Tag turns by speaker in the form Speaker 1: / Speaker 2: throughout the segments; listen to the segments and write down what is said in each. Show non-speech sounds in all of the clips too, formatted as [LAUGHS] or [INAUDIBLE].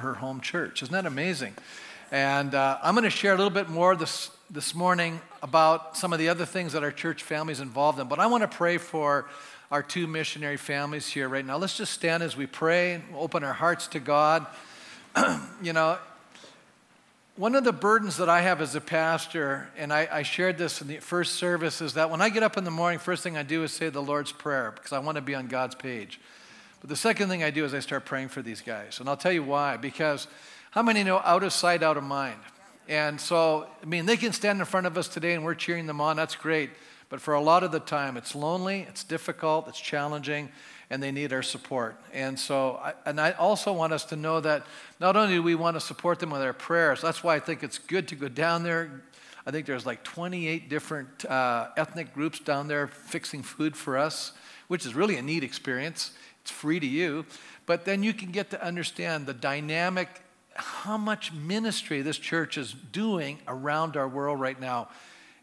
Speaker 1: her home church. Isn't that amazing? And uh, I'm going to share a little bit more this, this morning about some of the other things that our church family is involved in. But I want to pray for our two missionary families here right now. Let's just stand as we pray, open our hearts to God. [CLEARS THROAT] you know, one of the burdens that I have as a pastor, and I, I, shared this in the first service, is that when I get up in the morning, first thing I do is say the Lord's Prayer because I want to be on God's page. But the second thing I do is I start praying for these guys. And I'll tell you why. Because how many know out of sight, out of mind? And so, I mean, they can stand in front of us today and we're cheering them on. That's great. But for a lot of the time, it's lonely, it's difficult, it's challenging, and they need our support. And so, I, and I also want us to know that not only do we want to support them with our prayers, that's why I think it's good to go down there. I think there's like 28 different uh, ethnic groups down there fixing food for us, which is really a neat experience. It's free to you. But then you can get to understand the dynamic, how much ministry this church is doing around our world right now.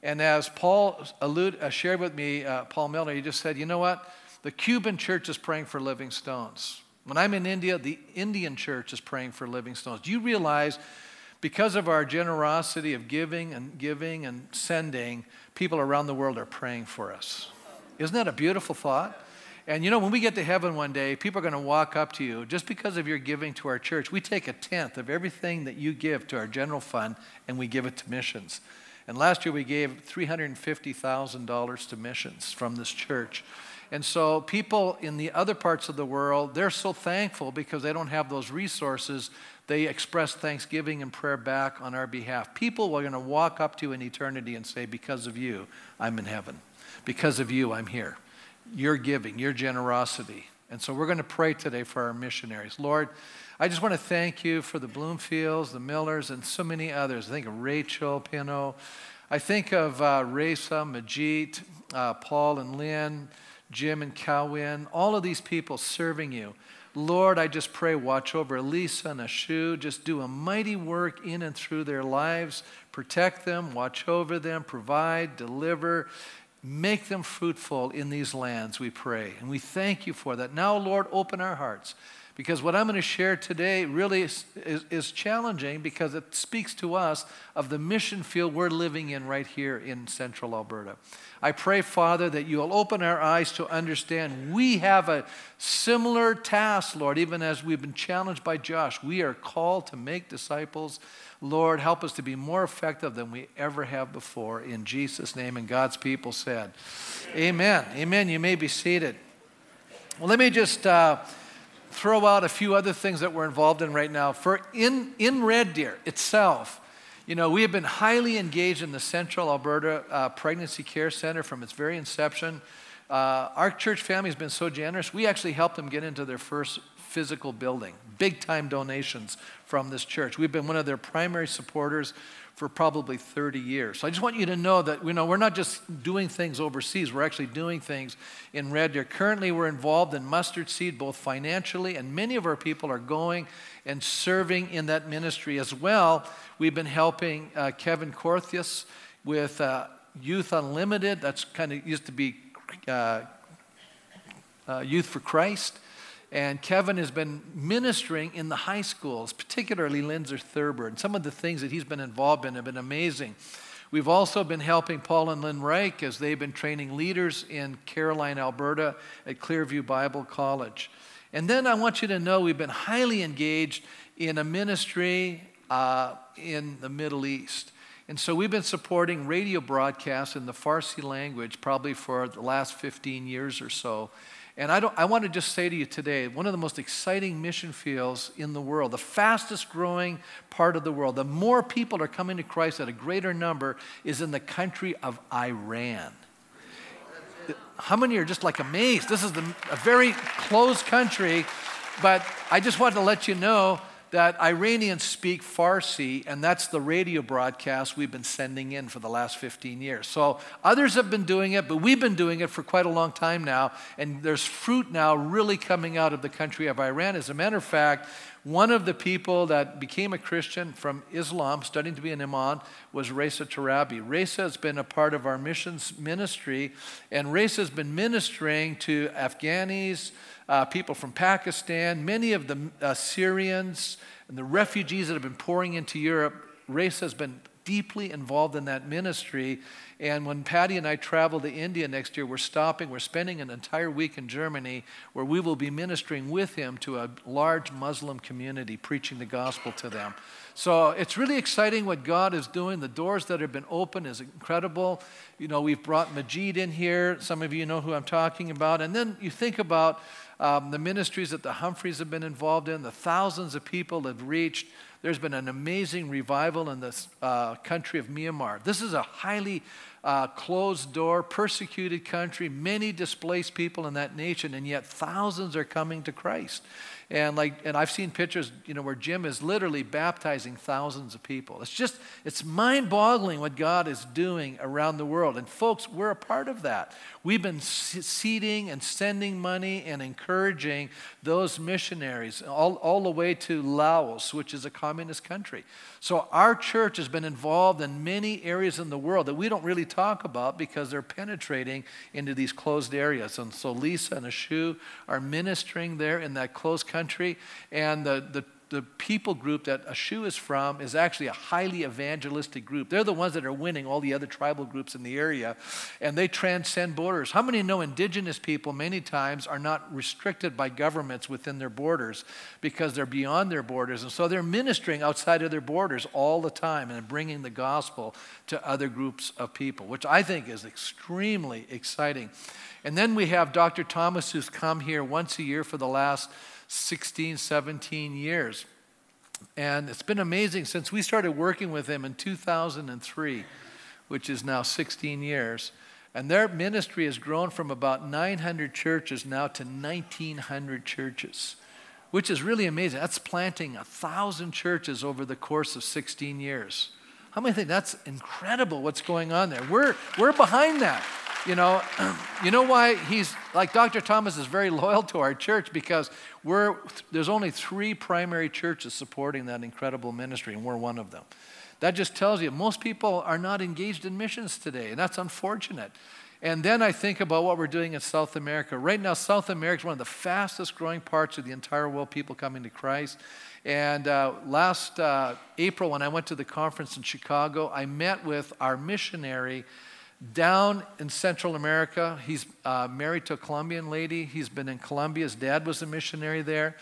Speaker 1: And as Paul allude, uh, shared with me, uh, Paul Milner, he just said, you know what? The Cuban church is praying for living stones. When I'm in India, the Indian church is praying for living stones. Do you realize because of our generosity of giving and giving and sending, people around the world are praying for us? Isn't that a beautiful thought? And you know, when we get to heaven one day, people are going to walk up to you just because of your giving to our church. We take a tenth of everything that you give to our general fund and we give it to missions. And last year we gave $350,000 to missions from this church. And so people in the other parts of the world, they're so thankful because they don't have those resources. They express thanksgiving and prayer back on our behalf. People are going to walk up to you in eternity and say, Because of you, I'm in heaven. Because of you, I'm here. Your giving, your generosity. And so we're going to pray today for our missionaries. Lord, I just want to thank you for the Bloomfields, the Millers, and so many others. I think of Rachel Pino. I think of uh, Reza, Majid, uh, Paul and Lynn, Jim and Calwin, all of these people serving you. Lord, I just pray, watch over Elisa and Ashu. Just do a mighty work in and through their lives. Protect them, watch over them, provide, deliver. Make them fruitful in these lands, we pray. And we thank you for that. Now, Lord, open our hearts because what I'm going to share today really is, is, is, challenging because it speaks to us of the mission field we're living in right here in central Alberta. I pray, Father, that you'll open our eyes to understand we have a similar task, Lord, even as we've been challenged by Josh. We are called to make disciples. Lord, help us to be more effective than we ever have before. In Jesus' name, and God's people said, Amen. Amen. You may be seated. Well, let me just. Uh, throw out a few other things that we're involved in right now. For in, in Red Deer itself, you know, we have been highly engaged in the Central Alberta uh, Pregnancy Care Center from its very inception. Uh, our church family has been so generous, we actually helped them get into their first physical building. Big time donations from this church. We've been one of their primary supporters for probably 30 years. So I just want you to know that you know, we're not just doing things overseas, we're actually doing things in Red Deer. Currently, we're involved in mustard seed both financially, and many of our people are going and serving in that ministry as well. We've been helping uh, Kevin Corthius with uh, Youth Unlimited, that's kind of used to be uh, uh Youth for Christ. And Kevin has been ministering in the high schools, particularly Lindsay Thurber. And some of the things that he's been involved in have been amazing. We've also been helping Paul and Lynn Reich as they've been training leaders in Caroline, Alberta at Clearview Bible College. And then I want you to know we've been highly engaged in a ministry uh, in the Middle East. And so we've been supporting radio broadcasts in the Farsi language probably for the last 15 years or so. And I, I want to just say to you today one of the most exciting mission fields in the world, the fastest growing part of the world, the more people are coming to Christ at a greater number, is in the country of Iran. How many are just like amazed? This is the, a very closed country, but I just wanted to let you know that Iranians speak Farsi, and that's the radio broadcast we've been sending in for the last 15 years. So others have been doing it, but we've been doing it for quite a long time now, and there's fruit now really coming out of the country of Iran. As a matter of fact, one of the people that became a Christian from Islam, studying to be an imam, was Reza Tarabi. Reza has been a part of our missions ministry, and Reza has been ministering to Afghanis, uh, people from Pakistan, many of the uh, Syrians, and the refugees that have been pouring into Europe, Reza has been deeply involved in that ministry. And when Patty and I travel to India next year, we're stopping, we're spending an entire week in Germany where we will be ministering with him to a large Muslim community, preaching the gospel to them. So it's really exciting what God is doing. The doors that have been opened is incredible. You know, we've brought Majid in here. Some of you know who I'm talking about. And then you think about um, the ministries that the Humphreys have been involved in, the thousands of people have reached. There's been an amazing revival in this uh, country of Myanmar. This is a highly uh, closed door, persecuted country, many displaced people in that nation, and yet thousands are coming to Christ. And like, and I've seen pictures, you know, where Jim is literally baptizing thousands of people. It's just, it's mind-boggling what God is doing around the world. And folks, we're a part of that. We've been seeding and sending money and encouraging those missionaries all, all the way to Laos, which is a communist country. So our church has been involved in many areas in the world that we don't really talk about because they're penetrating into these closed areas. And so Lisa and Ashu are ministering there in that closed country. And the, the the people group that Ashu is from is actually a highly evangelistic group. They're the ones that are winning all the other tribal groups in the area, and they transcend borders. How many know indigenous people many times are not restricted by governments within their borders because they're beyond their borders? And so they're ministering outside of their borders all the time and bringing the gospel to other groups of people, which I think is extremely exciting. And then we have Dr. Thomas, who's come here once a year for the last 16, 17 years. And it's been amazing since we started working with him in 2003, which is now 16 years. And their ministry has grown from about 900 churches now to 1,900 churches, which is really amazing. That's planting a thousand churches over the course of 16 years. How many think that's incredible what's going on there? We're, we're behind that. You know, [CLEARS THROAT] you know why he's like Dr. Thomas is very [LAUGHS] loyal to our church because we're, there's only three primary churches supporting that incredible ministry, and we're one of them. That just tells you most people are not engaged in missions today, and that's unfortunate. And then I think about what we're doing in South America. Right now, South America is one of the fastest growing parts of the entire world, people coming to Christ. And uh, last uh, April, when I went to the conference in Chicago, I met with our missionary down in Central America. He's uh, married to a Colombian lady. He's been in Colombia. His dad was a missionary there.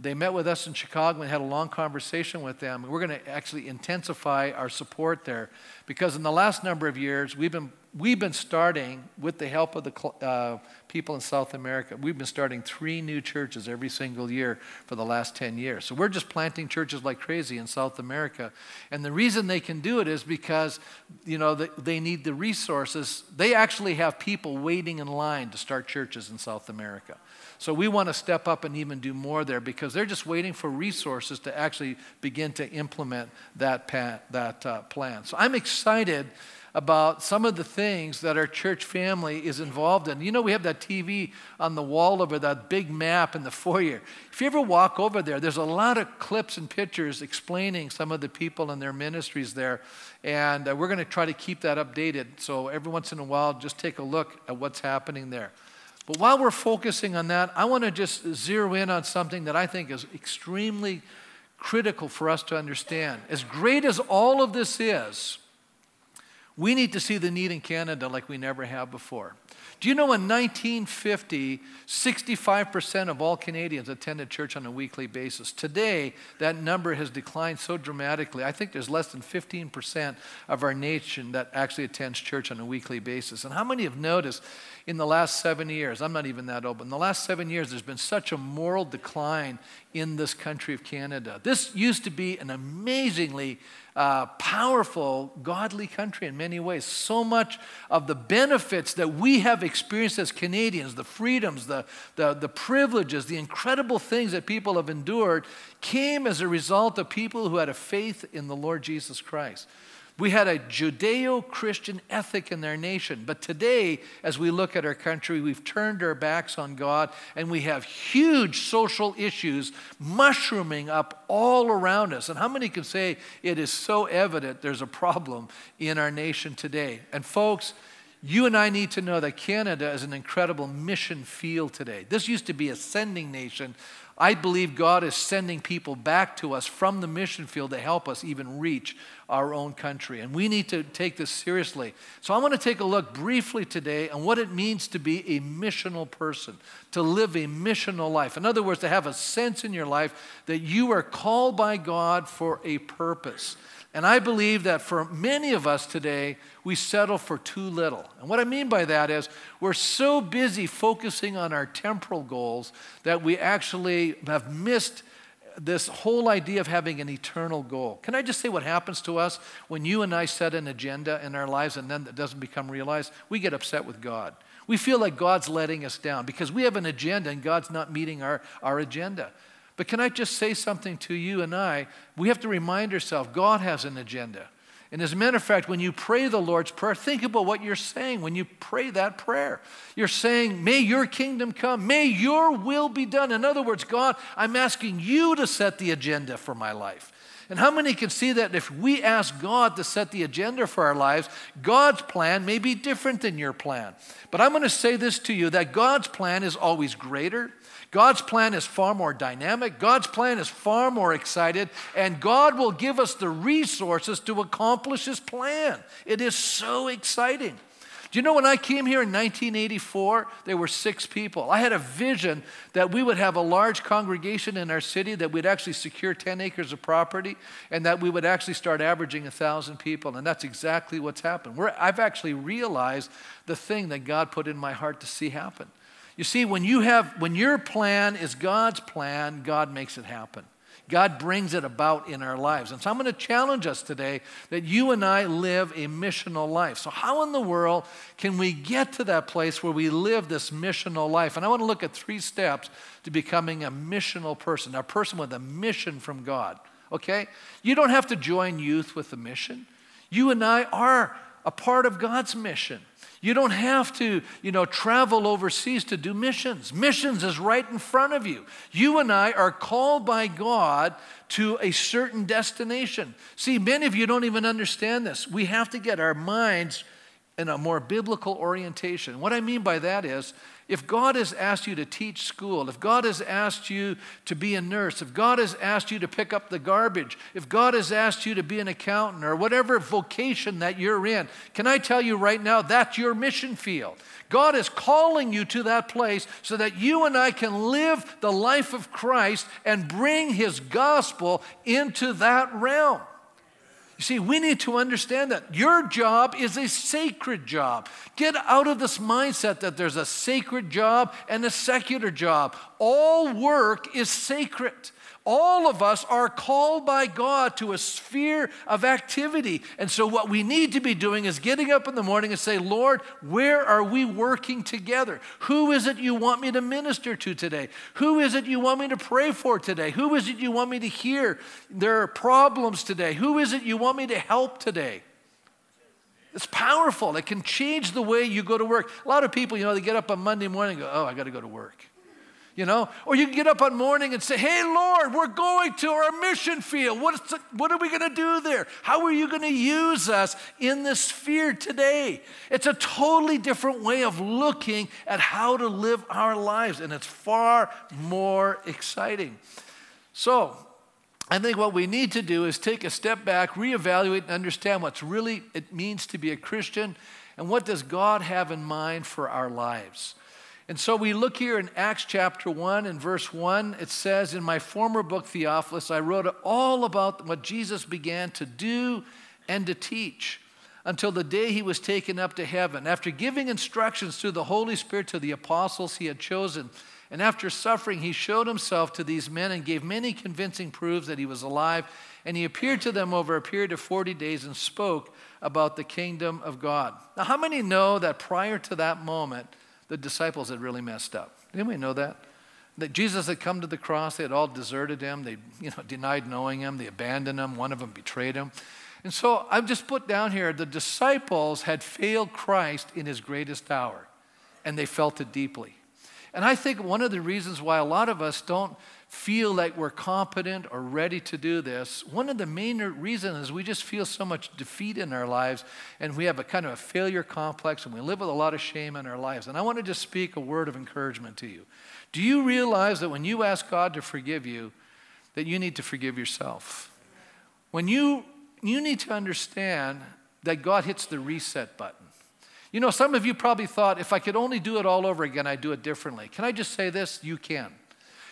Speaker 1: They met with us in Chicago and had a long conversation with them. We're going to actually intensify our support there because in the last number of years, we've been we've been starting, with the help of the uh, people in South America, we've been starting three new churches every single year for the last 10 years. So we're just planting churches like crazy in South America. And the reason they can do it is because, you know, they, need the resources. They actually have people waiting in line to start churches in South America. So we want to step up and even do more there because they're just waiting for resources to actually begin to implement that, that uh, plan. So I'm excited about some of the things that our church family is involved in. You know, we have that TV on the wall over that big map in the foyer. If you ever walk over there, there's a lot of clips and pictures explaining some of the people and their ministries there. And uh, we're going to try to keep that updated. So every once in a while, just take a look at what's happening there. But while we're focusing on that, I want to just zero in on something that I think is extremely critical for us to understand. As great as all of this is, we need to see the need in Canada like we never have before. Do you know in 1950, 65% of all Canadians attended church on a weekly basis? Today, that number has declined so dramatically. I think there's less than 15% of our nation that actually attends church on a weekly basis. And how many have noticed in the last seven years, I'm not even that old, but in the last seven years, there's been such a moral decline in this country of Canada. This used to be an amazingly uh, powerful, godly country in many ways. So much of the benefits that we have experienced as Canadians, the freedoms, the, the, the privileges, the incredible things that people have endured, came as a result of people who had a faith in the Lord Jesus Christ. We had a Judeo Christian ethic in their nation. But today, as we look at our country, we've turned our backs on God and we have huge social issues mushrooming up all around us. And how many can say it is so evident there's a problem in our nation today? And folks, you and I need to know that Canada is an incredible mission field today. This used to be a sending nation I believe God is sending people back to us from the mission field to help us even reach our own country. And we need to take this seriously. So I want to take a look briefly today on what it means to be a missional person, to live a missional life. In other words, to have a sense in your life that you are called by God for a purpose. And I believe that for many of us today, we settle for too little. And what I mean by that is we're so busy focusing on our temporal goals that we actually have missed this whole idea of having an eternal goal. Can I just say what happens to us when you and I set an agenda in our lives and then it doesn't become realized? We get upset with God. We feel like God's letting us down because we have an agenda and God's not meeting our, our agenda. But can I just say something to you and I? We have to remind ourselves God has an agenda. And as a matter of fact, when you pray the Lord's Prayer, think about what you're saying when you pray that prayer. You're saying, May your kingdom come, may your will be done. In other words, God, I'm asking you to set the agenda for my life. And how many can see that if we ask God to set the agenda for our lives, God's plan may be different than your plan? But I'm going to say this to you that God's plan is always greater, God's plan is far more dynamic. God's plan is far more excited, and God will give us the resources to accomplish His plan. It is so exciting. Do you know when I came here in 1984, there were six people. I had a vision that we would have a large congregation in our city, that we'd actually secure 10 acres of property, and that we would actually start averaging 1,000 people. And that's exactly what's happened. We're, I've actually realized the thing that God put in my heart to see happen. You see, when you have when your plan is God's plan, God makes it happen. God brings it about in our lives. And so I'm going to challenge us today that you and I live a missional life. So, how in the world can we get to that place where we live this missional life? And I want to look at three steps to becoming a missional person, a person with a mission from God. Okay? You don't have to join youth with a mission. You and I are a part of God's mission. You don't have to, you know, travel overseas to do missions. Missions is right in front of you. You and I are called by God to a certain destination. See, many of you don't even understand this. We have to get our minds in a more biblical orientation. What I mean by that is if God has asked you to teach school, if God has asked you to be a nurse, if God has asked you to pick up the garbage, if God has asked you to be an accountant or whatever vocation that you're in, can I tell you right now, that's your mission field. God is calling you to that place so that you and I can live the life of Christ and bring his gospel into that realm. You see, we need to understand that your job is a sacred job. Get out of this mindset that there's a sacred job and a secular job. All work is sacred. All of us are called by God to a sphere of activity. And so, what we need to be doing is getting up in the morning and say, Lord, where are we working together? Who is it you want me to minister to today? Who is it you want me to pray for today? Who is it you want me to hear their problems today? Who is it you want me to help today? It's powerful. It can change the way you go to work. A lot of people, you know, they get up on Monday morning and go, Oh, I got to go to work you know? Or you can get up on morning and say, hey, Lord, we're going to our mission field. What's the, what are we going to do there? How are you going to use us in this sphere today? It's a totally different way of looking at how to live our lives, and it's far more exciting. So, I think what we need to do is take a step back, reevaluate, and understand what's really it means to be a Christian and what does God have in mind for our lives. And so we look here in Acts chapter 1 and verse 1. It says, In my former book, Theophilus, I wrote all about what Jesus began to do and to teach until the day he was taken up to heaven. After giving instructions through the Holy Spirit to the apostles he had chosen, and after suffering, he showed himself to these men and gave many convincing proofs that he was alive. And he appeared to them over a period of 40 days and spoke about the kingdom of God. Now, how many know that prior to that moment, the disciples had really messed up. Did anybody know that? That Jesus had come to the cross, they had all deserted him, they you know, denied knowing him, they abandoned him, one of them betrayed him. And so I've just put down here the disciples had failed Christ in his greatest hour, and they felt it deeply. And I think one of the reasons why a lot of us don't feel like we're competent or ready to do this, one of the main reasons is we just feel so much defeat in our lives and we have a kind of a failure complex and we live with a lot of shame in our lives. And I want to just speak a word of encouragement to you. Do you realize that when you ask God to forgive you, that you need to forgive yourself? When you you need to understand that God hits the reset button. You know, some of you probably thought, if I could only do it all over again, I'd do it differently. Can I just say this? You can.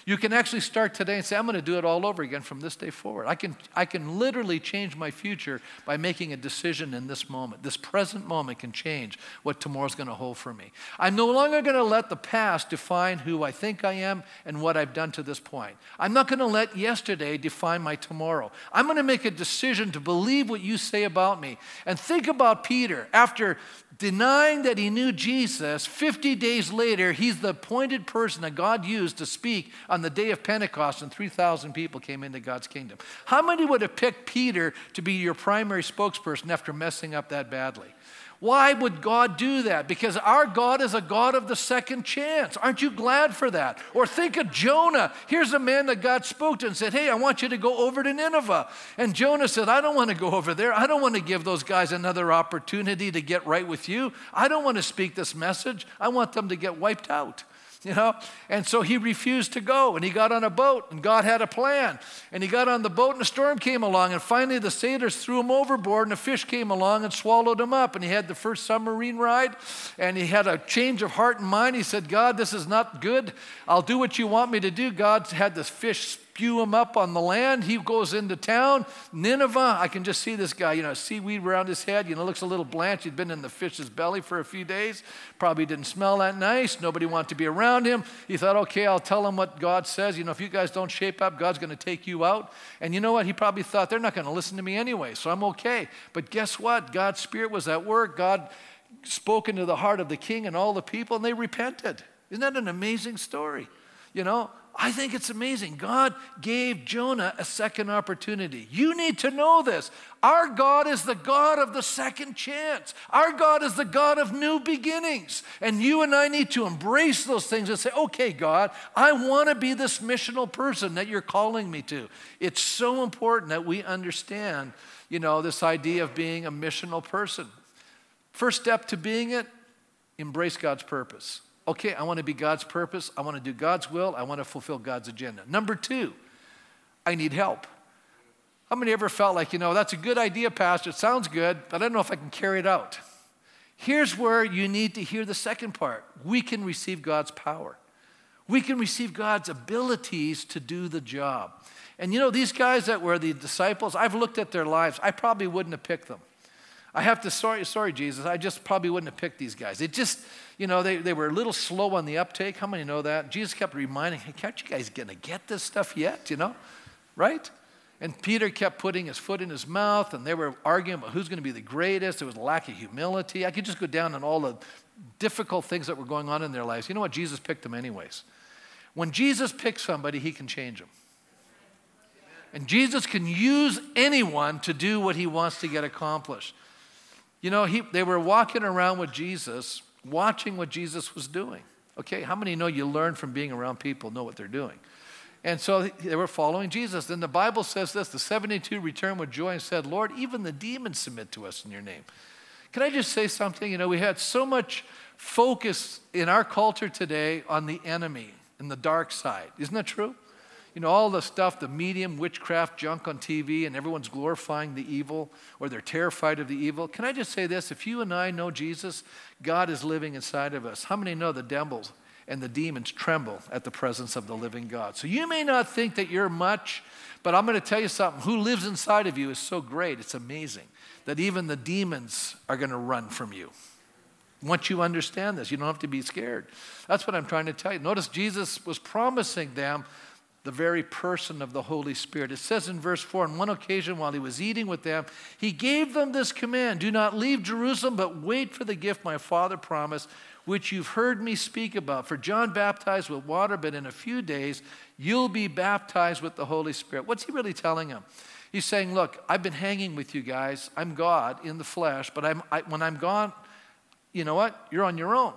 Speaker 1: You can actually start today and say, I'm going to do it all over again from this day forward. I can, I can literally change my future by making a decision in this moment. This present moment can change what tomorrow's going to hold for me. I'm no longer going to let the past define who I think I am and what I've done to this point. I'm not going to let yesterday define my tomorrow. I'm going to make a decision to believe what you say about me. And think about Peter. After denying that he knew Jesus, 50 days later, he's the appointed person that God used to speak on the day of Pentecost, and 3,000 people came into God's kingdom. How many would have picked Peter to be your primary spokesperson after messing up that badly? Why would God do that? Because our God is a God of the second chance. Aren't you glad for that? Or think of Jonah. Here's a man that God spoke to and said, Hey, I want you to go over to Nineveh. And Jonah said, I don't want to go over there. I don't want to give those guys another opportunity to get right with you. I don't want to speak this message. I want them to get wiped out you know? And so he refused to go and he got on a boat and God had a plan. And he got on the boat and a storm came along and finally the sailors threw him overboard and a fish came along and swallowed him up. And he had the first submarine ride and he had a change of heart and mind. He said, God, this is not good. I'll do what you want me to do. God had this fish spew him up on the land. He goes into town, Nineveh. I can just see this guy, you know, seaweed around his head, you know, looks a little blanched. He'd been in the fish's belly for a few days. Probably didn't smell that nice. Nobody wanted to be around him. He thought, okay, I'll tell him what God says. You know, if you guys don't shape up, God's going to take you out. And you know what? He probably thought, they're not going to listen to me anyway, so I'm okay. But guess what? God's Spirit was at work. God spoke into the heart of the king and all the people, and they repented. Isn't that an amazing story? You know, I think it's amazing. God gave Jonah a second opportunity. You need to know this. Our God is the God of the second chance. Our God is the God of new beginnings. And you and I need to embrace those things and say, okay, God, I want to be this missional person that you're calling me to. It's so important that we understand, you know, this idea of being a missional person. First step to being it, embrace God's purpose okay, I want to be God's purpose. I want to do God's will. I want to fulfill God's agenda. Number two, I need help. How many ever felt like, you know, that's a good idea, Pastor? It sounds good, but I don't know if I can carry it out. Here's where you need to hear the second part we can receive God's power, we can receive God's abilities to do the job. And you know, these guys that were the disciples, I've looked at their lives, I probably wouldn't have picked them. I have to, sorry, sorry, Jesus, I just probably wouldn't have picked these guys. It just, you know, they, they were a little slow on the uptake. How many know that? Jesus kept reminding, hey, can't you guys going to get this stuff yet, you know? Right? And Peter kept putting his foot in his mouth, and they were arguing about who's going to be the greatest. There was a lack of humility. I could just go down on all the difficult things that were going on in their lives. You know what? Jesus picked them anyways. When Jesus picks somebody, he can change them. And Jesus can use anyone to do what he wants to get accomplished. You know, he, they were walking around with Jesus, watching what Jesus was doing. Okay, how many know you learn from being around people, know what they're doing? And so they were following Jesus. Then the Bible says this the 72 returned with joy and said, Lord, even the demons submit to us in your name. Can I just say something? You know, we had so much focus in our culture today on the enemy and the dark side. Isn't that true? You know, all the stuff, the medium witchcraft junk on TV, and everyone's glorifying the evil or they're terrified of the evil. Can I just say this? If you and I know Jesus, God is living inside of us. How many know the devils and the demons tremble at the presence of the living God? So you may not think that you're much, but I'm going to tell you something. Who lives inside of you is so great, it's amazing that even the demons are going to run from you. Once you understand this, you don't have to be scared. That's what I'm trying to tell you. Notice Jesus was promising them the very person of the Holy Spirit. It says in verse 4 on one occasion while he was eating with them, he gave them this command Do not leave Jerusalem, but wait for the gift my Father promised, which you've heard me speak about. For John baptized with water, but in a few days you'll be baptized with the Holy Spirit. What's he really telling them? He's saying, Look, I've been hanging with you guys. I'm God in the flesh, but I'm, I, when I'm gone, you know what? You're on your own.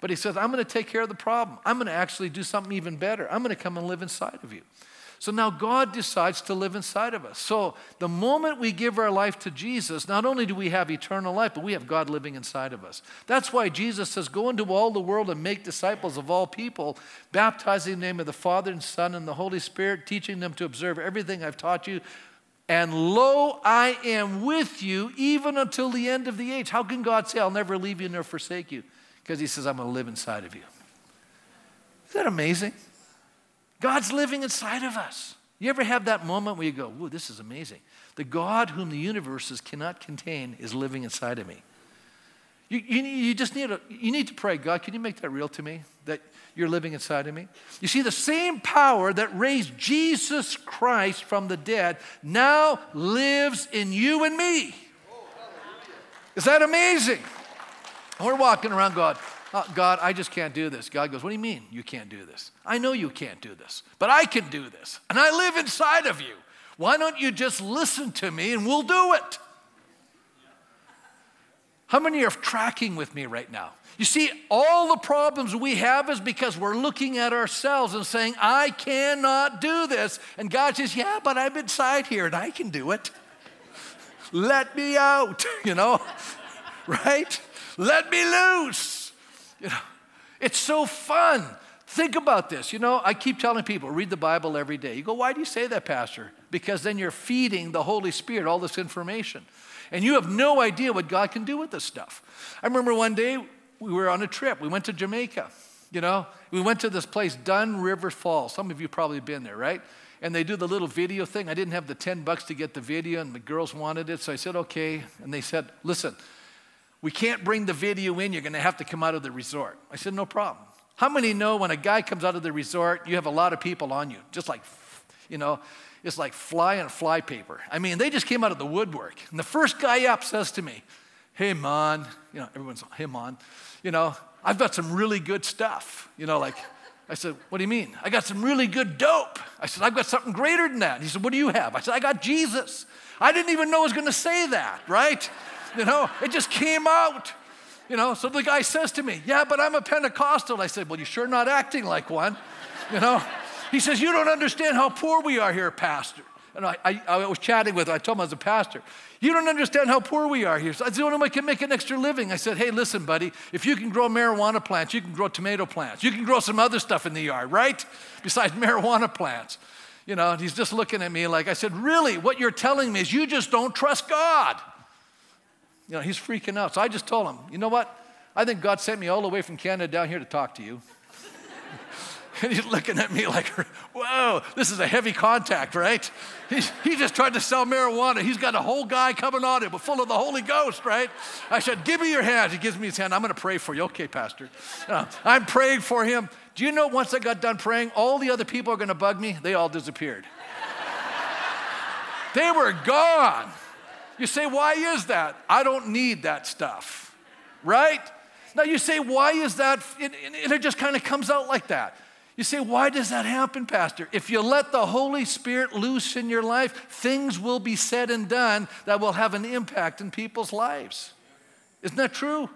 Speaker 1: But he says, I'm going to take care of the problem. I'm going to actually do something even better. I'm going to come and live inside of you. So now God decides to live inside of us. So the moment we give our life to Jesus, not only do we have eternal life, but we have God living inside of us. That's why Jesus says, Go into all the world and make disciples of all people, baptizing in the name of the Father and Son and the Holy Spirit, teaching them to observe everything I've taught you. And lo, I am with you even until the end of the age. How can God say, I'll never leave you nor forsake you? Because He says, I'm going to live inside of you. Isn't that amazing? God's living inside of us. You ever have that moment where you go, Whoa, this is amazing? The God whom the universes cannot contain is living inside of me. You, you, you just need, a, you need to pray, God, can you make that real to me? That you're living inside of me? You see, the same power that raised Jesus Christ from the dead now lives in you and me. Is that amazing? We're walking around God. Oh, uh, God, I just can't do this. God goes, What do you mean you can't do this? I know you can't do this, but I can do this. And I live inside of you. Why don't you just listen to me and we'll do it? How many are tracking with me right now? You see, all the problems we have is because we're looking at ourselves and saying, I cannot do this. And God says, Yeah, but I'm inside here and I can do it. Let me out, [LAUGHS] you know, [LAUGHS] right? Let me loose. You know, it's so fun. Think about this. You know, I keep telling people, read the Bible every day. You go, why do you say that, Pastor? Because then you're feeding the Holy Spirit all this information. And you have no idea what God can do with this stuff. I remember one day we were on a trip. We went to Jamaica. You know, we went to this place, Dunn River Falls. Some of you probably been there, right? And they do the little video thing. I didn't have the 10 bucks to get the video, and the girls wanted it. So I said, okay. And they said, listen, we can't bring the video in. You're going to have to come out of the resort. I said, No problem. How many know when a guy comes out of the resort, you have a lot of people on you? Just like, you know, it's like fly on fly paper. I mean, they just came out of the woodwork. And the first guy up says to me, Hey, man, you know, everyone's, Hey, man, you know, I've got some really good stuff. You know, like, I said, What do you mean? I got some really good dope. I said, I've got something greater than that. He said, What do you have? I said, I got Jesus. I didn't even know I was going to say that, right? You know, it just came out. You know, so the guy says to me, Yeah, but I'm a Pentecostal. I said, Well, you're sure not acting like one. You know, he says, You don't understand how poor we are here, Pastor. And I, I, I was chatting with him. I told him I was a pastor. You don't understand how poor we are here. So that's the only way I can make an extra living. I said, Hey, listen, buddy, if you can grow marijuana plants, you can grow tomato plants, you can grow some other stuff in the yard, right? Besides [LAUGHS] marijuana plants. You know, and he's just looking at me like, I said, Really, what you're telling me is you just don't trust God. You know, he's freaking out. So I just told him, you know what? I think God sent me all the way from Canada down here to talk to you. [LAUGHS] and he's looking at me like, whoa, this is a heavy contact, right? [LAUGHS] He's, he just tried to sell marijuana. He's got a whole guy coming on him, but full of the Holy Ghost, right? I said, give me your hand. He gives me his hand. I'm going to pray for you. Okay, Pastor. [LAUGHS] Uh, I'm praying for him. Do you know once I got done praying, all the other people are going to bug me? They all disappeared. they were gone. You say, why is that? I don't need that stuff, right? Now you say, why is that? And it just kind of comes out like that. You say, why does that happen, Pastor? If you let the Holy Spirit loose in your life, things will be said and done that will have an impact in people's lives. Isn't that true?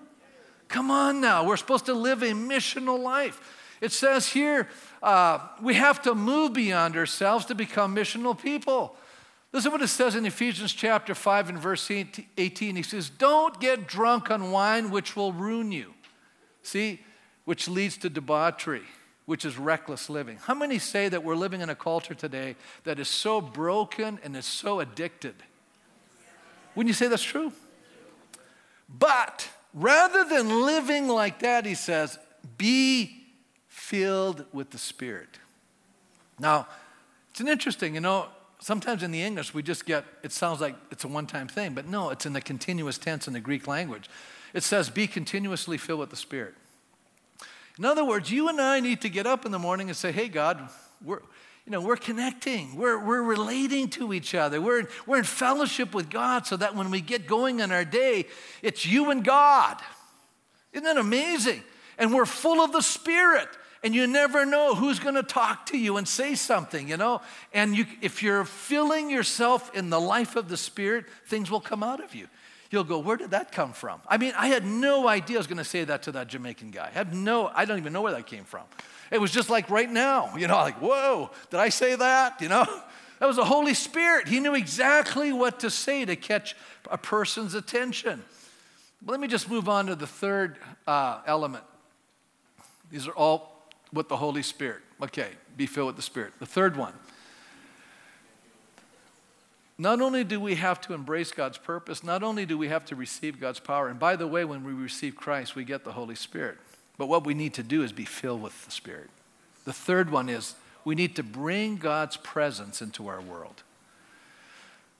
Speaker 1: Come on now. We're supposed to live a missional life. It says here, uh, we have to move beyond ourselves to become missional people. Listen what it says in Ephesians chapter 5 and verse 18. He says, Don't get drunk on wine, which will ruin you. See, which leads to debauchery, which is reckless living. How many say that we're living in a culture today that is so broken and is so addicted? Wouldn't you say that's true? But rather than living like that, he says, be filled with the Spirit. Now, it's an interesting, you know, sometimes in the English we just get, it sounds like it's a one time thing, but no, it's in the continuous tense in the Greek language. It says, be continuously filled with the Spirit. In other words, you and I need to get up in the morning and say, hey, God, we're, you know, we're connecting, we're, we're relating to each other, we're, we're in fellowship with God so that when we get going in our day, it's you and God. Isn't that amazing? And we're full of the Spirit and you never know who's going to talk to you and say something, you know? And you, if you're filling yourself in the life of the Spirit, things will come out of you. You'll go, where did that come from? I mean, I had no idea I was going to say that to that Jamaican guy. I have no, I don't even know where that came from. It was just like right now, you know, like, whoa, did I say that? You know, [LAUGHS] that was the Holy Spirit. He knew exactly what to say to catch a person's attention. But let me just move on to the third uh, element. These are all with the Holy Spirit. Okay, be filled with the Spirit. The third one. Not only do we have to embrace God's purpose, not only do we have to receive God's power, and by the way, when we receive Christ, we get the Holy Spirit. But what we need to do is be filled with the Spirit. The third one is we need to bring God's presence into our world.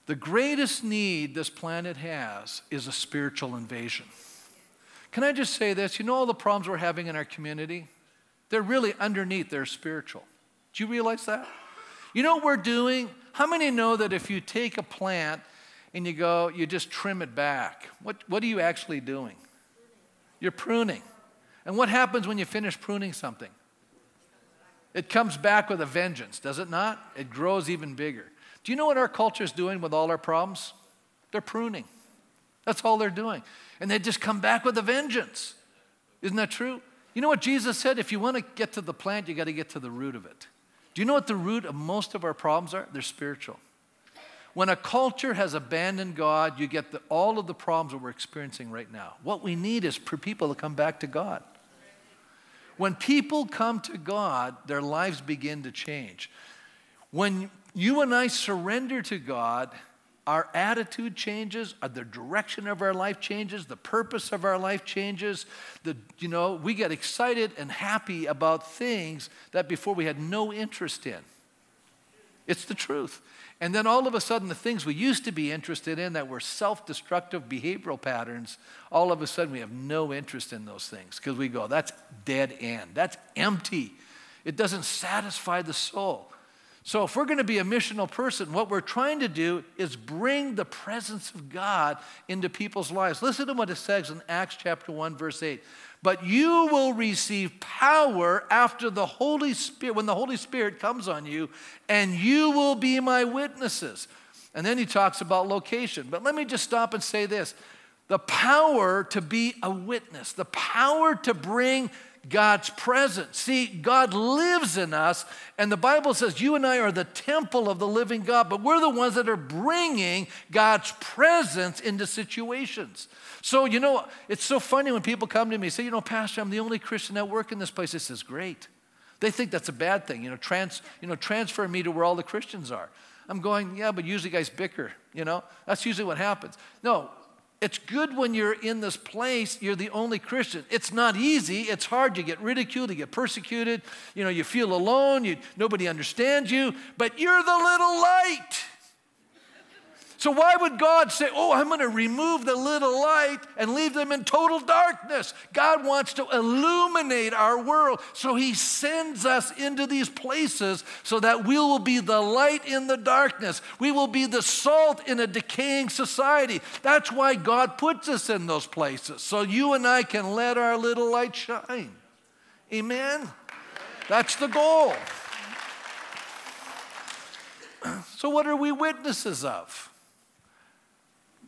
Speaker 1: The greatest need this planet has is a spiritual invasion. Can I just say this? You know all the problems we're having in our community? They're really underneath, they're spiritual. Do you realize that? You know what we're doing? How many know that if you take a plant and you go, you just trim it back, what, what are you actually doing? You're pruning. And what happens when you finish pruning something? It comes back with a vengeance, does it not? It grows even bigger. Do you know what our culture is doing with all our problems? They're pruning. That's all they're doing. And they just come back with a vengeance. Isn't that true? You know what Jesus said? If you want to get to the plant, you got to get to the root of it. Do you know what the root of most of our problems are? They're spiritual. When a culture has abandoned God, you get the, all of the problems that we're experiencing right now. What we need is for people to come back to God. When people come to God, their lives begin to change. When you and I surrender to God, our attitude changes, uh, the direction of our life changes, the purpose of our life changes. The, you know, we get excited and happy about things that before we had no interest in. It's the truth. And then all of a sudden, the things we used to be interested in that were self destructive behavioral patterns, all of a sudden we have no interest in those things because we go, that's dead end. That's empty. It doesn't satisfy the soul. So, if we're going to be a missional person, what we're trying to do is bring the presence of God into people's lives. Listen to what it says in Acts chapter 1, verse 8. But you will receive power after the Holy Spirit, when the Holy Spirit comes on you, and you will be my witnesses. And then he talks about location. But let me just stop and say this the power to be a witness, the power to bring God's presence. See, God lives in us, and the Bible says you and I are the temple of the living God, but we're the ones that are bringing God's presence into situations. So, you know, it's so funny when people come to me and say, you know, Pastor, I'm the only Christian at work in this place. This is great. They think that's a bad thing, you know, trans, you know, transfer me to where all the Christians are. I'm going, yeah, but usually guys bicker, you know? That's usually what happens. No, it's good when you're in this place, you're the only Christian. It's not easy, it's hard. You get ridiculed, you get persecuted, you know, you feel alone, you, nobody understands you, but you're the little light. So, why would God say, Oh, I'm going to remove the little light and leave them in total darkness? God wants to illuminate our world. So, He sends us into these places so that we will be the light in the darkness. We will be the salt in a decaying society. That's why God puts us in those places, so you and I can let our little light shine. Amen? That's the goal. [CLEARS THROAT] So, what are we witnesses of?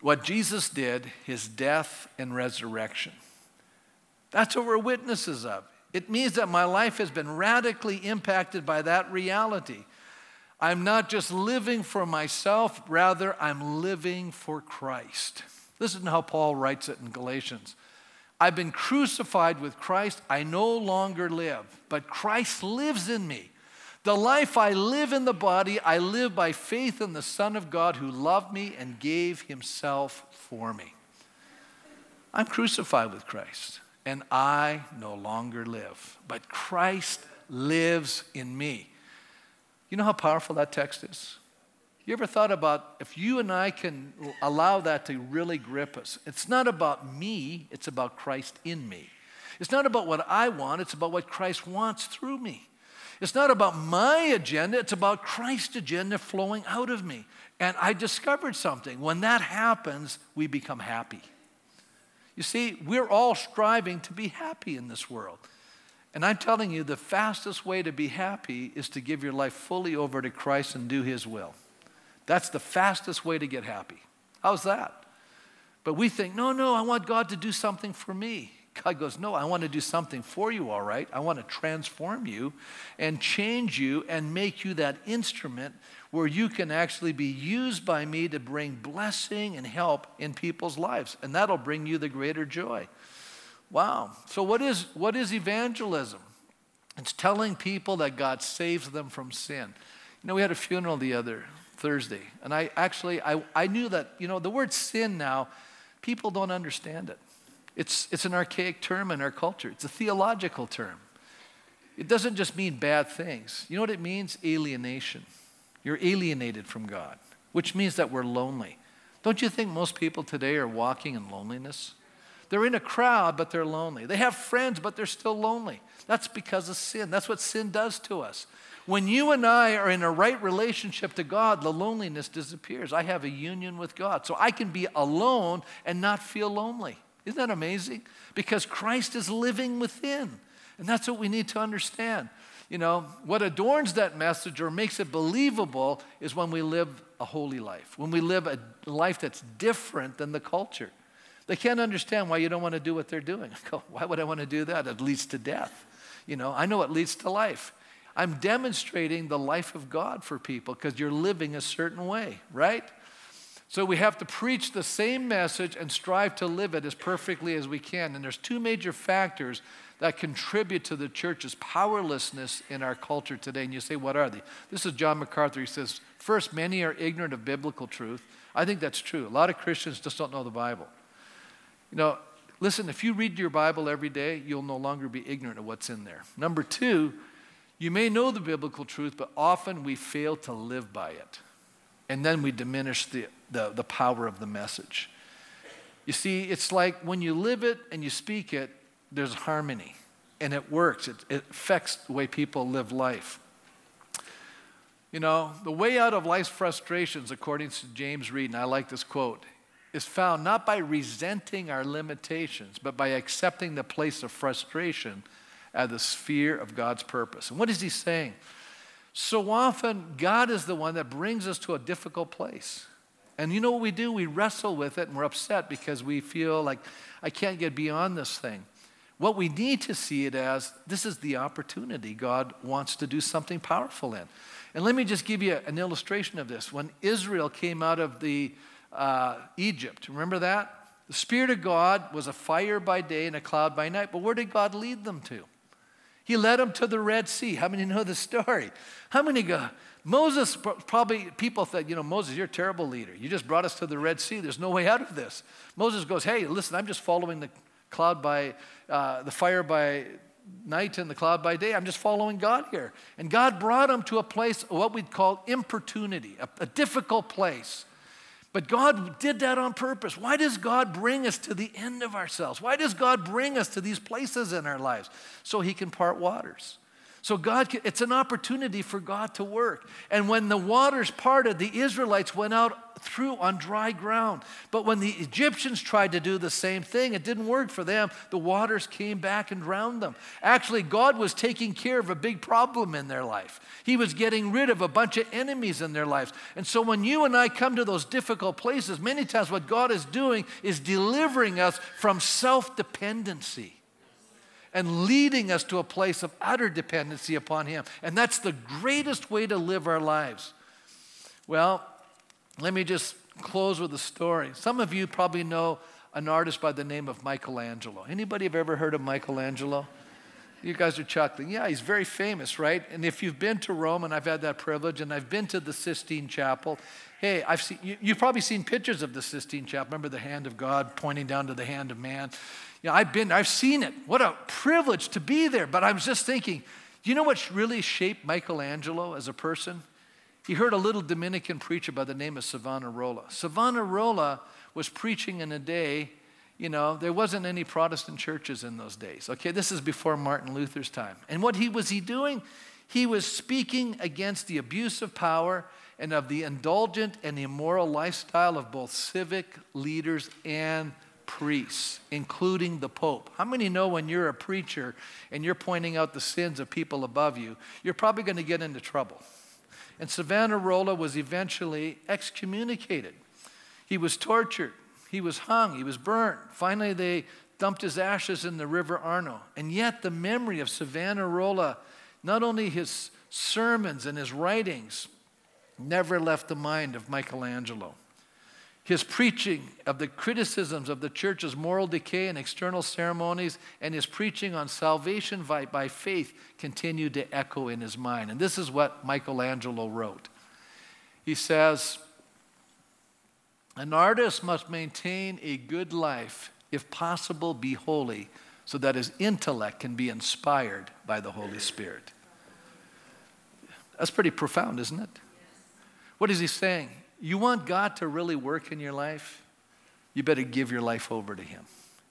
Speaker 1: What Jesus did, his death and resurrection. That's what we're witnesses of. It means that my life has been radically impacted by that reality. I'm not just living for myself, rather, I'm living for Christ. Listen to how Paul writes it in Galatians. I've been crucified with Christ. I no longer live, but Christ lives in me. The life I live in the body, I live by faith in the Son of God who loved me and gave himself for me. I'm crucified with Christ, and I no longer live, but Christ lives in me. You know how powerful that text is? You ever thought about if you and I can allow that to really grip us? It's not about me, it's about Christ in me. It's not about what I want, it's about what Christ wants through me. It's not about my agenda, it's about Christ's agenda flowing out of me. And I discovered something. When that happens, we become happy. You see, we're all striving to be happy in this world. And I'm telling you, the fastest way to be happy is to give your life fully over to Christ and do His will. That's the fastest way to get happy. How's that? But we think, no, no, I want God to do something for me. God goes, No, I want to do something for you, all right. I want to transform you and change you and make you that instrument where you can actually be used by me to bring blessing and help in people's lives. And that'll bring you the greater joy. Wow. So, what is, what is evangelism? It's telling people that God saves them from sin. You know, we had a funeral the other Thursday, and I actually I, I knew that, you know, the word sin now, people don't understand it. It's, it's an archaic term in our culture. It's a theological term. It doesn't just mean bad things. You know what it means? Alienation. You're alienated from God, which means that we're lonely. Don't you think most people today are walking in loneliness? They're in a crowd, but they're lonely. They have friends, but they're still lonely. That's because of sin. That's what sin does to us. When you and I are in a right relationship to God, the loneliness disappears. I have a union with God. So I can be alone and not feel lonely. Isn't that amazing? Because Christ is living within. And that's what we need to understand. You know, what adorns that message or makes it believable is when we live a holy life, when we live a life that's different than the culture. They can't understand why you don't want to do what they're doing. I [LAUGHS] go, why would I want to do that? It leads to death. You know, I know it leads to life. I'm demonstrating the life of God for people because you're living a certain way, right? So we have to preach the same message and strive to live it as perfectly as we can. And there's two major factors that contribute to the church's powerlessness in our culture today. And you say, what are they? This is John MacArthur. He says, first, many are ignorant of biblical truth. I think that's true. A lot of Christians just don't know the Bible. You know, listen, if you read your Bible every day, you'll no longer be ignorant of what's in there. Number two, you may know the biblical truth, but often we fail to live by it. And then we diminish the the, the power of the message. You see, it's like when you live it and you speak it, there's harmony and it works. It, it affects the way people live life. You know, the way out of life's frustrations, according to James Reed, and I like this quote, is found not by resenting our limitations, but by accepting the place of frustration as the sphere of God's purpose. And what is he saying? So often, God is the one that brings us to a difficult place. And you know what we do? We wrestle with it and we're upset because we feel like, I can't get beyond this thing. What we need to see it as this is the opportunity God wants to do something powerful in. And let me just give you an illustration of this. When Israel came out of the uh, Egypt, remember that? The Spirit of God was a fire by day and a cloud by night. But where did God lead them to? He led them to the Red Sea. How many know the story? How many go, Moses, probably people said, you know, Moses, you're a terrible leader. You just brought us to the Red Sea. There's no way out of this. Moses goes, hey, listen, I'm just following the cloud by, uh, the fire by night and the cloud by day. I'm just following God here. And God brought him to a place, what we'd call importunity, a, a difficult place. But God did that on purpose. Why does God bring us to the end of ourselves? Why does God bring us to these places in our lives? So he can part waters. So God, it's an opportunity for God to work. And when the waters parted, the Israelites went out through on dry ground. But when the Egyptians tried to do the same thing, it didn't work for them. The waters came back and drowned them. Actually, God was taking care of a big problem in their life. He was getting rid of a bunch of enemies in their lives. And so when you and I come to those difficult places, many times what God is doing is delivering us from self dependency and leading us to a place of utter dependency upon Him. And that's the greatest way to live our lives. Well, let me just close with a story. Some of you probably know an artist by the name of Michelangelo. Anybody have ever heard of Michelangelo? You guys are chuckling. Yeah, he's very famous, right? And if you've been to Rome, and I've had that privilege, and I've been to the Sistine Chapel, hey, I've seen, you, have probably seen pictures of the Sistine Chapel. Remember the hand of God pointing down to the hand of man? You know, I've been, I've seen it. What a privilege to be there. But I was just thinking, you know what really shaped Michelangelo as a person? He heard a little Dominican preacher by the name of Savonarola. Savonarola was preaching in a day, you know, there wasn't any Protestant churches in those days. Okay, this is before Martin Luther's time. And what he was he doing? He was speaking against the abuse of power and of the indulgent and immoral lifestyle of both civic leaders and priests, including the Pope. How many know when you're a preacher and you're pointing out the sins of people above you, you're probably going to get into trouble? And Savonarola was eventually excommunicated. He was tortured. He was hung, he was burned. Finally, they dumped his ashes in the river Arno. And yet, the memory of Savonarola, not only his sermons and his writings, never left the mind of Michelangelo. His preaching of the criticisms of the church's moral decay and external ceremonies, and his preaching on salvation by, by faith continued to echo in his mind. And this is what Michelangelo wrote. He says, An artist must maintain a good life, if possible, be holy, so that his intellect can be inspired by the Holy Spirit. That's pretty profound, isn't it? What is he saying? You want God to really work in your life? You better give your life over to Him.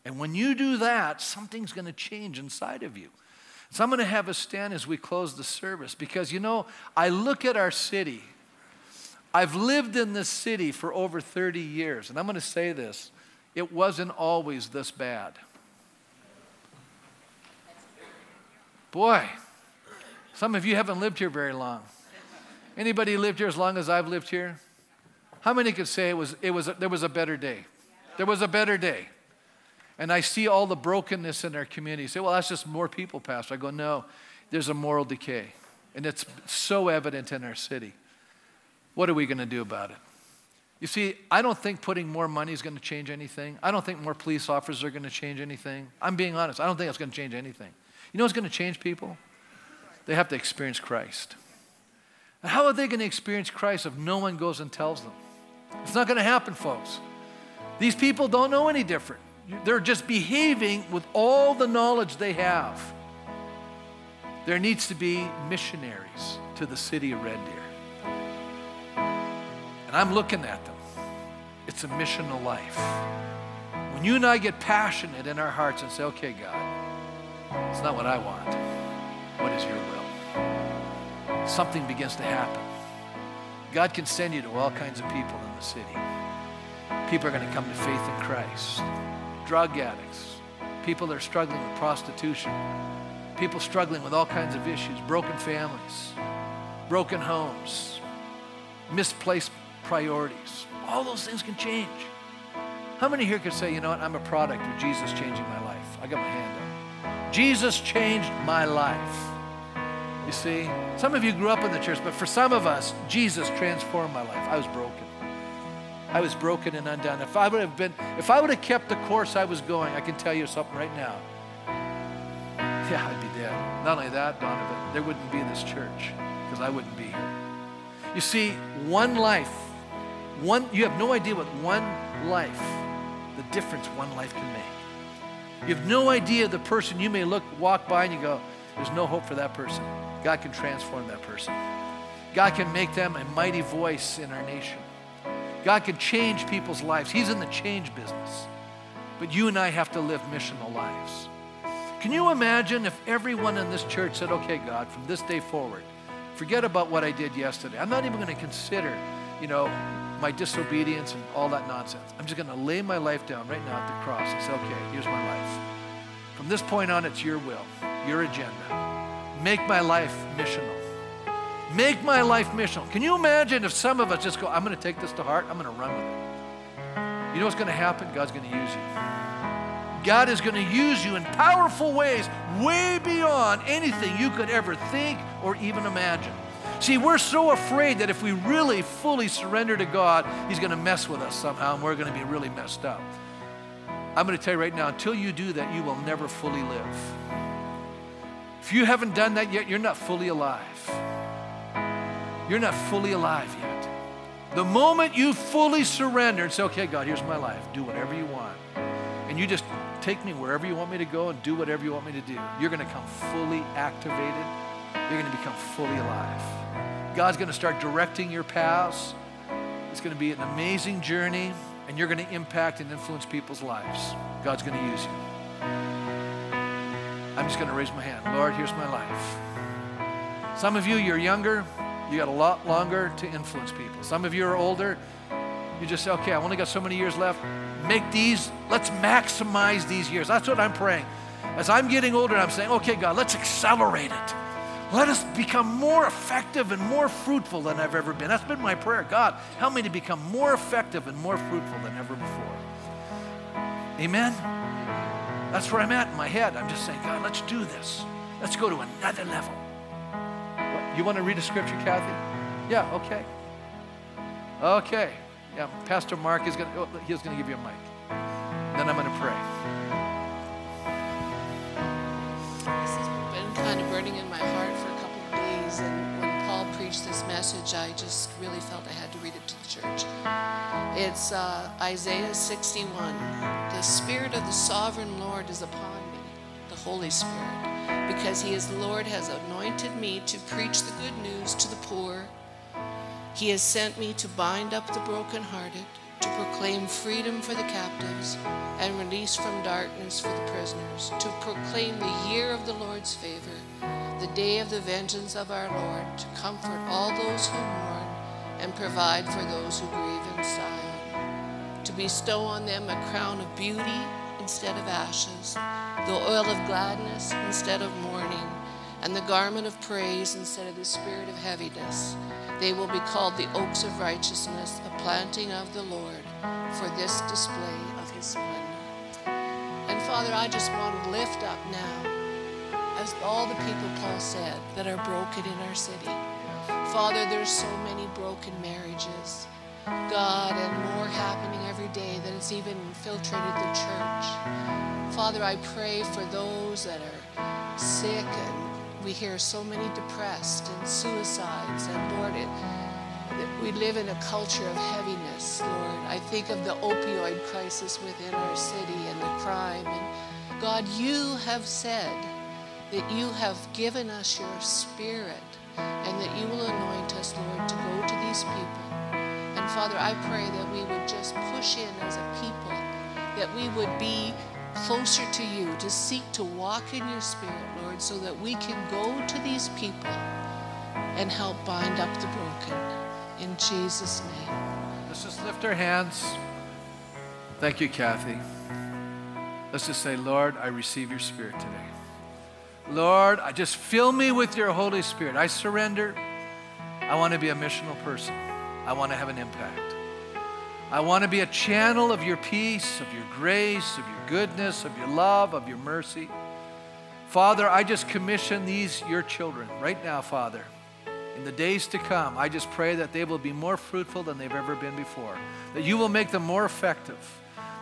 Speaker 1: And when you do that, something's going to change inside of you. So I'm going to have us stand as we close the service because, you know, I look at our city. I've lived in this city for over 30 years, and I'm going to say this it wasn't always this bad. Boy, some of you haven't lived here very long. Anybody lived here as long as I've lived here? How many could say it was, it was there was a better day? There was a better day. And I see all the brokenness in our community. You say, well, that's just more people, Pastor. I go, no, there's a moral decay. And it's so evident in our city. What are we going to do about it? You see, I don't think putting more money is going to change anything. I don't think more police officers are going to change anything. I'm being honest. I don't think it's going to change anything. You know what's going to change people? They have to experience Christ. And how are they going to experience Christ if no one goes and tells them? It's not going to happen, folks. These people don't know any different. They're just behaving with all the knowledge they have. There needs to be missionaries to the city of Red Deer. And I'm looking at them. It's a missional life. When you and I get passionate in our hearts and say, okay, God, it's not what I want. What is your will? Something begins to happen. God can send you to all kinds of people in the city. People are going to come to faith in Christ. Drug addicts, people that are struggling with prostitution, people struggling with all kinds of issues, broken families, broken homes, misplaced priorities. All those things can change. How many here could say, you know what, I'm a product of Jesus changing my life? I got my hand up. Jesus changed my life. You see, some of you grew up in the church, but for some of us, Jesus transformed my life. I was broken. I was broken and undone. If I would have been, if I would have kept the course I was going, I can tell you something right now. Yeah, I'd be dead. Not only that, Donovan, there wouldn't be this church because I wouldn't be here. You see, one life, one you have no idea what one life, the difference one life can make. You have no idea the person you may look walk by and you go, there's no hope for that person. God can transform that person. God can make them a mighty voice in our nation. God can change people's lives. He's in the change business. But you and I have to live missional lives. Can you imagine if everyone in this church said, okay, God, from this day forward, forget about what I did yesterday. I'm not even going to consider, you know, my disobedience and all that nonsense. I'm just going to lay my life down right now at the cross and say, okay, here's my life. From this point on, it's your will, your agenda. Make my life missional. Make my life missional. Can you imagine if some of us just go, I'm going to take this to heart, I'm going to run with it? You know what's going to happen? God's going to use you. God is going to use you in powerful ways, way beyond anything you could ever think or even imagine. See, we're so afraid that if we really fully surrender to God, He's going to mess with us somehow and we're going to be really messed up. I'm going to tell you right now until you do that, you will never fully live. If you haven't done that yet, you're not fully alive. You're not fully alive yet. The moment you fully surrender and say, okay, God, here's my life, do whatever you want, and you just take me wherever you want me to go and do whatever you want me to do, you're going to come fully activated. You're going to become fully alive. God's going to start directing your paths. It's going to be an amazing journey, and you're going to impact and influence people's lives. God's going to use you. I'm just going to raise my hand. Lord, here's my life. Some of you, you're younger, you got a lot longer to influence people. Some of you are older, you just say, okay, I only got so many years left. Make these, let's maximize these years. That's what I'm praying. As I'm getting older, I'm saying, okay, God, let's accelerate it. Let us become more effective and more fruitful than I've ever been. That's been my prayer. God, help me to become more effective and more fruitful than ever before. Amen? That's where I'm at in my head. I'm just saying, God, let's do this. Let's go to another level. What, you want to read a scripture, Kathy? Yeah, okay. Okay. Yeah, Pastor Mark is going to, oh, he's going to give you a mic. Then I'm going to pray.
Speaker 2: This has been kind of burning in my heart for a couple of days, and when Paul preached this message, I just really felt I had to read it to church. It's uh, Isaiah 61. The Spirit of the Sovereign Lord is upon me, the Holy Spirit, because He is the Lord has anointed me to preach the good news to the poor. He has sent me to bind up the brokenhearted, to proclaim freedom for the captives, and release from darkness for the prisoners, to proclaim the year of the Lord's favor, the day of the vengeance of our Lord, to comfort all those who mourn, and provide for those who grieve in Zion, to bestow on them a crown of beauty instead of ashes, the oil of gladness instead of mourning, and the garment of praise instead of the spirit of heaviness. They will be called the oaks of righteousness, a planting of the Lord, for this display of his splendor. And Father, I just want to lift up now, as all the people Paul said that are broken in our city. Father, there's so many broken marriages. God, and more happening every day that it's even infiltrated the church. Father, I pray for those that are sick and we hear so many depressed and suicides and Lord, it, we live in a culture of heaviness, Lord. I think of the opioid crisis within our city and the crime. And God, you have said that you have given us your spirit Father, I pray that we would just push in as a people, that we would be closer to you, to seek to walk in your spirit, Lord, so that we can go to these people and help bind up the broken. In Jesus' name.
Speaker 1: Let's just lift our hands. Thank you, Kathy. Let's just say, Lord, I receive your spirit today. Lord, I just fill me with your Holy Spirit. I surrender. I want to be a missional person. I want to have an impact. I want to be a channel of your peace, of your grace, of your goodness, of your love, of your mercy. Father, I just commission these, your children, right now, Father. In the days to come, I just pray that they will be more fruitful than they've ever been before, that you will make them more effective,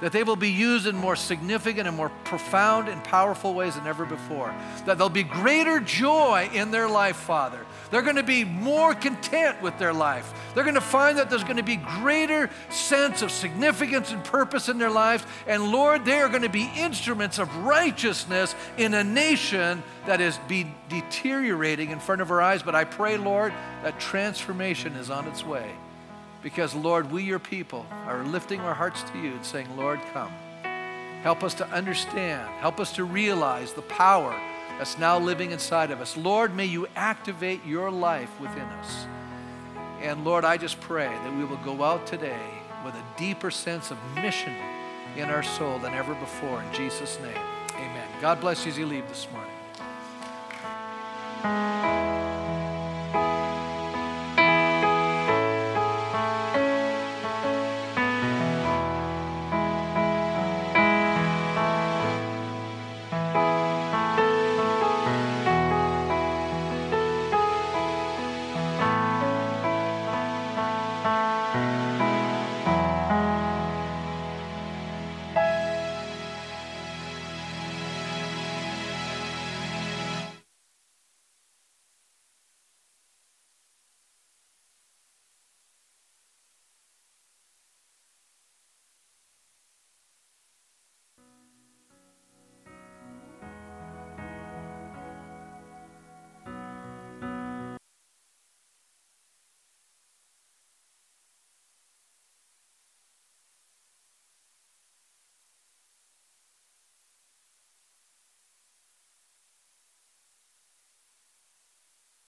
Speaker 1: that they will be used in more significant and more profound and powerful ways than ever before, that there'll be greater joy in their life, Father. They're going to be more content with their life. They're going to find that there's going to be greater sense of significance and purpose in their lives. And Lord, they are going to be instruments of righteousness in a nation that is be deteriorating in front of our eyes. But I pray, Lord, that transformation is on its way. Because, Lord, we, your people, are lifting our hearts to you and saying, Lord, come. Help us to understand. Help us to realize the power that's now living inside of us. Lord, may you activate your life within us. And Lord, I just pray that we will go out today with a deeper sense of mission in our soul than ever before. In Jesus' name, amen. God bless you as you leave this morning.